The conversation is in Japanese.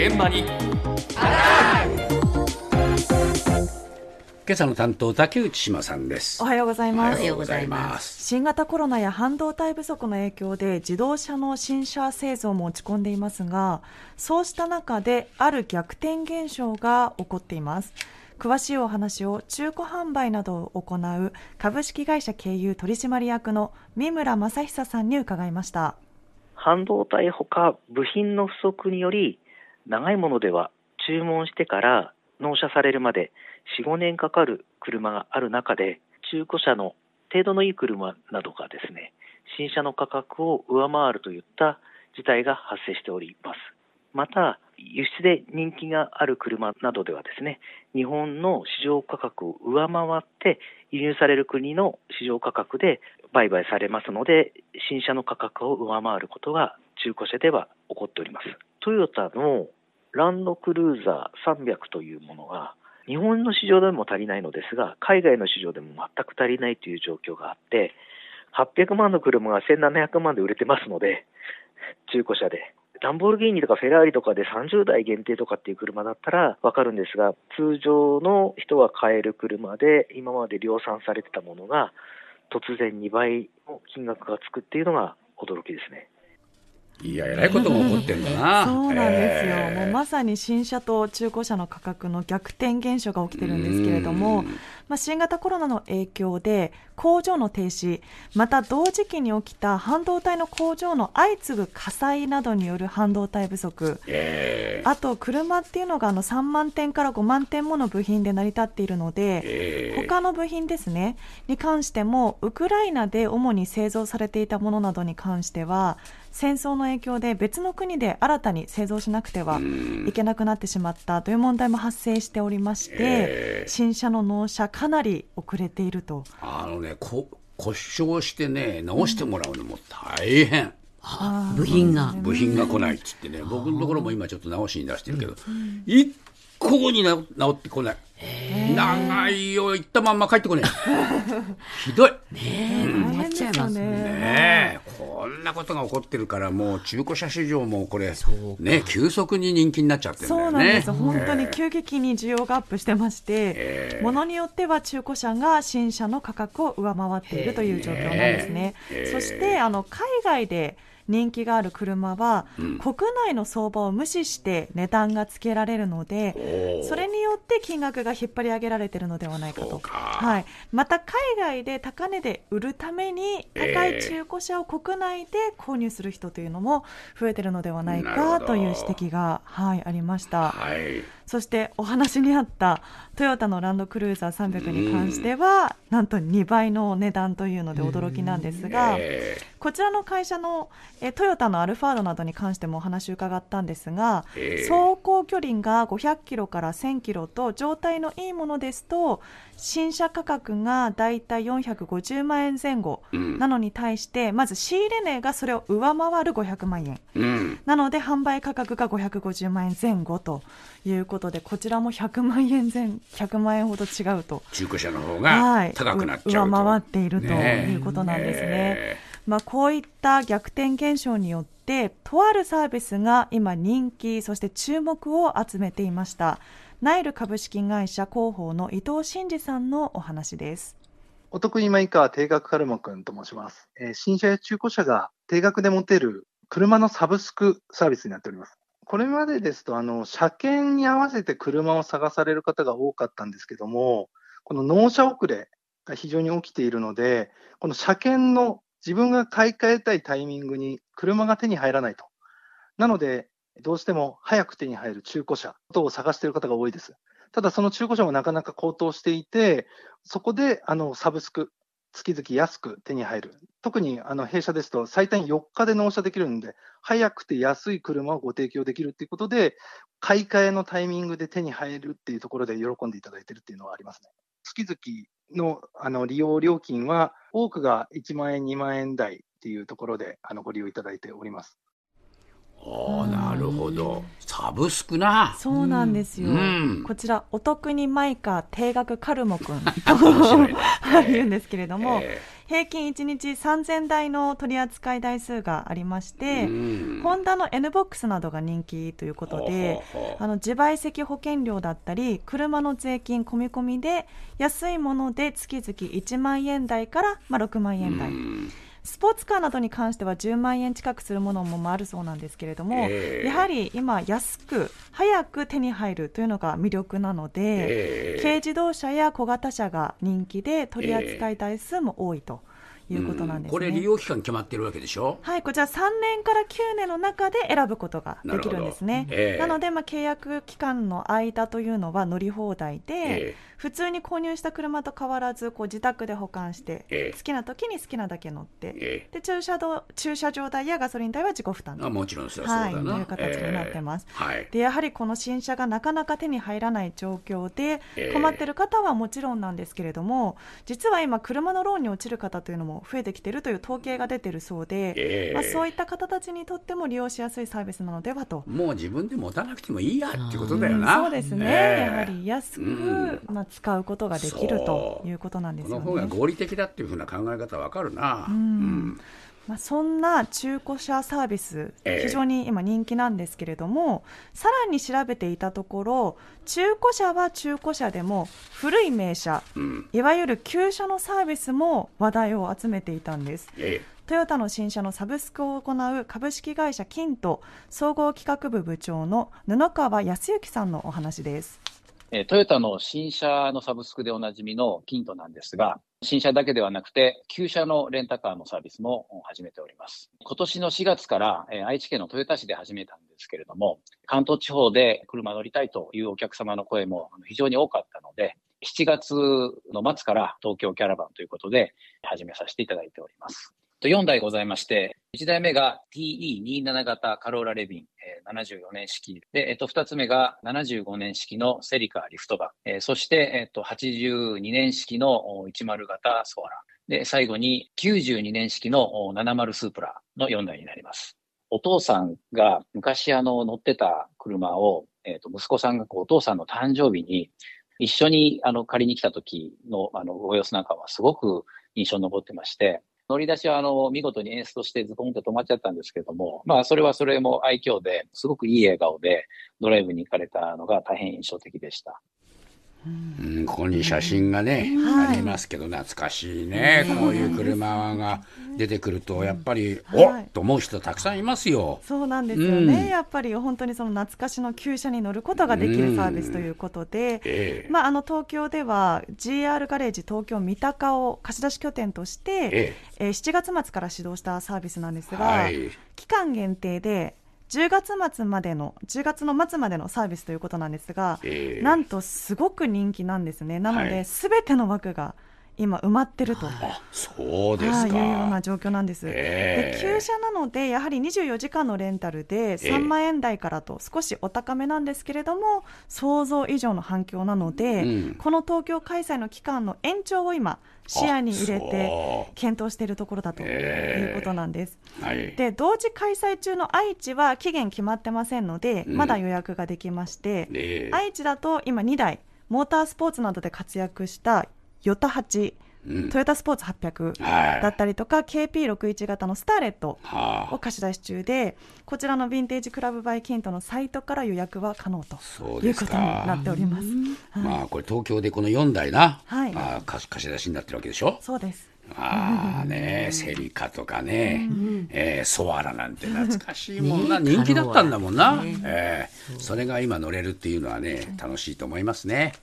現場に。今朝の担当竹内島さんです。おはようございます。おはようございます。新型コロナや半導体不足の影響で自動車の新車製造も落ち込んでいますがそうした中である逆転現象が起こっています。詳しいお話を中古販売などを行う株式会社経由取締役の三村正久さんに伺いました。半導体ほか部品の不足により長いものでは注文してから納車されるまで4、5年かかる車がある中で、中古車の程度のいい車などがですね、新車の価格を上回るといった事態が発生しております。また、輸出で人気がある車などではですね、日本の市場価格を上回って輸入される国の市場価格で売買されますので、新車の価格を上回ることが中古車では起こっております。トヨタのランドクルーザー300というものが、日本の市場でも足りないのですが、海外の市場でも全く足りないという状況があって、800万の車が1700万で売れてますので、中古車で。ランボールギーニとかフェラーリとかで30台限定とかっていう車だったらわかるんですが、通常の人が買える車で今まで量産されてたものが突然2倍の金額がつくっていうのが驚きですね。いや、えらいことが起こってんだな。そうなんですよ、えー、もうまさに新車と中古車の価格の逆転現象が起きてるんですけれども、まあ、新型コロナの影響で工場の停止、また同時期に起きた半導体の工場の相次ぐ火災などによる半導体不足、えー、あと車っていうのがあの3万点から5万点もの部品で成り立っているので、えー、他の部品ですね、に関しても、ウクライナで主に製造されていたものなどに関しては、戦争の影響で別の国で新たに製造しなくてはいけなくなってしまったという問題も発生しておりまして、えー、新車の納車、かなり遅れていると。あのねこ故障してね直してもらうのも大変。うん、部品が。部品が来ないっつってね。僕のところも今ちょっと直しに出してるけど、一向に治ってこない。長いよ、行ったまんま帰ってこない。ひどい。ねえ、困っちゃいますね。ねこんなことが起こってるから、もう中古車市場もこれ、ね、急速に人気になっちゃってるんだよね。そうなんです。本当に急激に需要がアップしてまして、ものによっては中古車が新車の価格を上回っているという状況なんですね。そして、あの、海外で、人気がある車は、うん、国内の相場を無視して値段がつけられるので、それによって金額が引っ張り上げられているのではないかと。はい。また、海外で高値で売るために、高い中古車を国内で購入する人というのも増えているのではないかという指摘が、はい、ありました。はいそしてお話にあったトヨタのランドクルーザー300に関しては、なんと2倍の値段というので驚きなんですが、こちらの会社のえトヨタのアルファードなどに関してもお話を伺ったんですが、走行距離が500キロから1000キロと状態のいいものですと新車価格がだいたい450万円前後なのに対して、まず仕入れ値がそれを上回る500万円、なので販売価格が550万円前後ということでこちらも100万円前100万円ほど違うと。中古車の方が高くなっちゃう、はい、上回っているということなんですね。ねまあ、こういった逆転現象によってとあるサービスが今人気そして注目を集めていました。ナイル株式会社広報の伊藤真二さんのお話です。お得意マイカー定額カルマ君と申します、えー、新車や中古車が定額で持てる車のサブスクサービスになっておりますこれまでですと、あの、車検に合わせて車を探される方が多かったんですけども、この納車遅れが非常に起きているので、この車検の自分が買い替えたいタイミングに車が手に入らないと。なので、どうしても早く手に入る中古車等を探している方が多いです。ただ、その中古車もなかなか高騰していて、そこであのサブスク、月々安く手に入る。特にあの弊社ですと、最短4日で納車できるんで、早くて安い車をご提供できるということで、買い替えのタイミングで手に入るっていうところで喜んでいただいてるっていうのはありますね。月々のあの利用料金は、多くが1万円、2万円台っていうところであのご利用いただいております。ああ、なるほど。サブスクな。そうなんですよ。うん、こちら、お得にマイカー定額カルモくん と 言うんですけれども、えー平均1日3000台の取り扱い台数がありまして、ホンダの N ボックスなどが人気ということで、あの自賠責保険料だったり、車の税金込み込みで、安いもので月々1万円台から、まあ、6万円台。スポーツカーなどに関しては10万円近くするものもあるそうなんですけれども、えー、やはり今、安く、早く手に入るというのが魅力なので、えー、軽自動車や小型車が人気で、取り扱い台数も多いと。いうことなんです、ね、これ利用期間決まってるわけでしょ？はいこちら3年から9年の中で選ぶことができるんですね。なえ。ー、なので、まあ、契約期間の間というのは乗り放題で、えー普通に購入した車と変わらずこう自宅で保管して、え好きな時に好きなだけ乗って、えで駐車道駐車場代やガソリン代は自己負担。あもちろんそうはい、という形になってます、はい、でやはりこの新車がなかなか手に入らない状況で困ってる方はもちろんなんですけれども実は今車のローンに落ちる方というのも増えてきているという統計が出てるそうで、まあ、そういった方たちにとっても利用しやすいサービスなのではと。もう自分で持たなくてもいいやっていうことだよな、そうですね、やはり安く、まあ、使うことができるということなんですよね。この方が合理的だっていうふうな考え方わかるな。うん、まあ、そんな中古車サービス、非常に今人気なんですけれども、えー、さらに調べていたところ、中古車は中古車でも、古い名車、うん、いわゆる旧車のサービスも話題を集めていたんです。えートヨタの新車のサブスクを行う株式会社キント総合企画部部長の布川康之さんのお話です。えトヨタの新車のサブスクでおなじみのキントなんですが、新車だけではなくて、旧車のレンタカーのサービスも始めております。今年の4月から、え愛知県の豊田市で始めたんですけれども、関東地方で車乗りたいというお客様の声も非常に多かったので、7月の末から東京キャラバンということで始めさせていただいております。4台ございまして、1台目が TE27 型カローラレビン、えー、74年式で、えっと、2つ目が75年式のセリカリフトバ、えー、そして、えっと、82年式の10型ソアラ、で、最後に92年式の70スープラの4台になります。お父さんが昔あの乗ってた車を、えっと、息子さんがお父さんの誕生日に一緒にあの借りに来た時のあのご様子なんかはすごく印象に残ってまして、乗り出しはあの見事に演出としてズコンと止まっちゃったんですけども、まあそれはそれも愛嬌ですごくいい笑顔でドライブに行かれたのが大変印象的でした。うん、ここに写真がね、ありますけど懐かしいね、こういう車が出てくるとやっぱり、おっと思う人たくさんいますよ。そうなんですよね、やっぱり本当にその懐かしの旧車に乗ることができるサービスということで、えまあ、あの東京では GR ガレージ東京三鷹を貸し出し拠点として、ええ。7月末から始動したサービスなんですが、はい、期間限定で10月末までの10月の末までのサービスということなんですが、えー、なんとすごく人気なんですね。なので、す、べ、ての枠が今埋まってると、そうですか、いうような状況なんです。えー、で旧車なのでやはり24時間のレンタルで3万円台からと少しお高めなんですけれども、想像以上の反響なので、うん、この東京開催の期間の延長を今視野に入れて検討しているところだということなんです。はい、で同時開催中の愛知は期限決まってませんので、まだ予約ができまして、愛知だと今2台モータースポーツなどで活躍したヨタ8、うん、トヨタスポーツ800だったりとか、はい、KP61 型のスターレットを貸し出し中で、こちらのヴィンテージクラブバイキントのサイトから予約は可能ということになっております。まあ、これ東京でこの4台な、はい、あ貸し出しになってるわけでしょ？そうです。ああね、セリカとかね、うん、えー、ソアラなんて懐かしいもんな、人気だったんだもんな、ね。えー、それが今乗れるっていうのはね、楽しいと思いますね。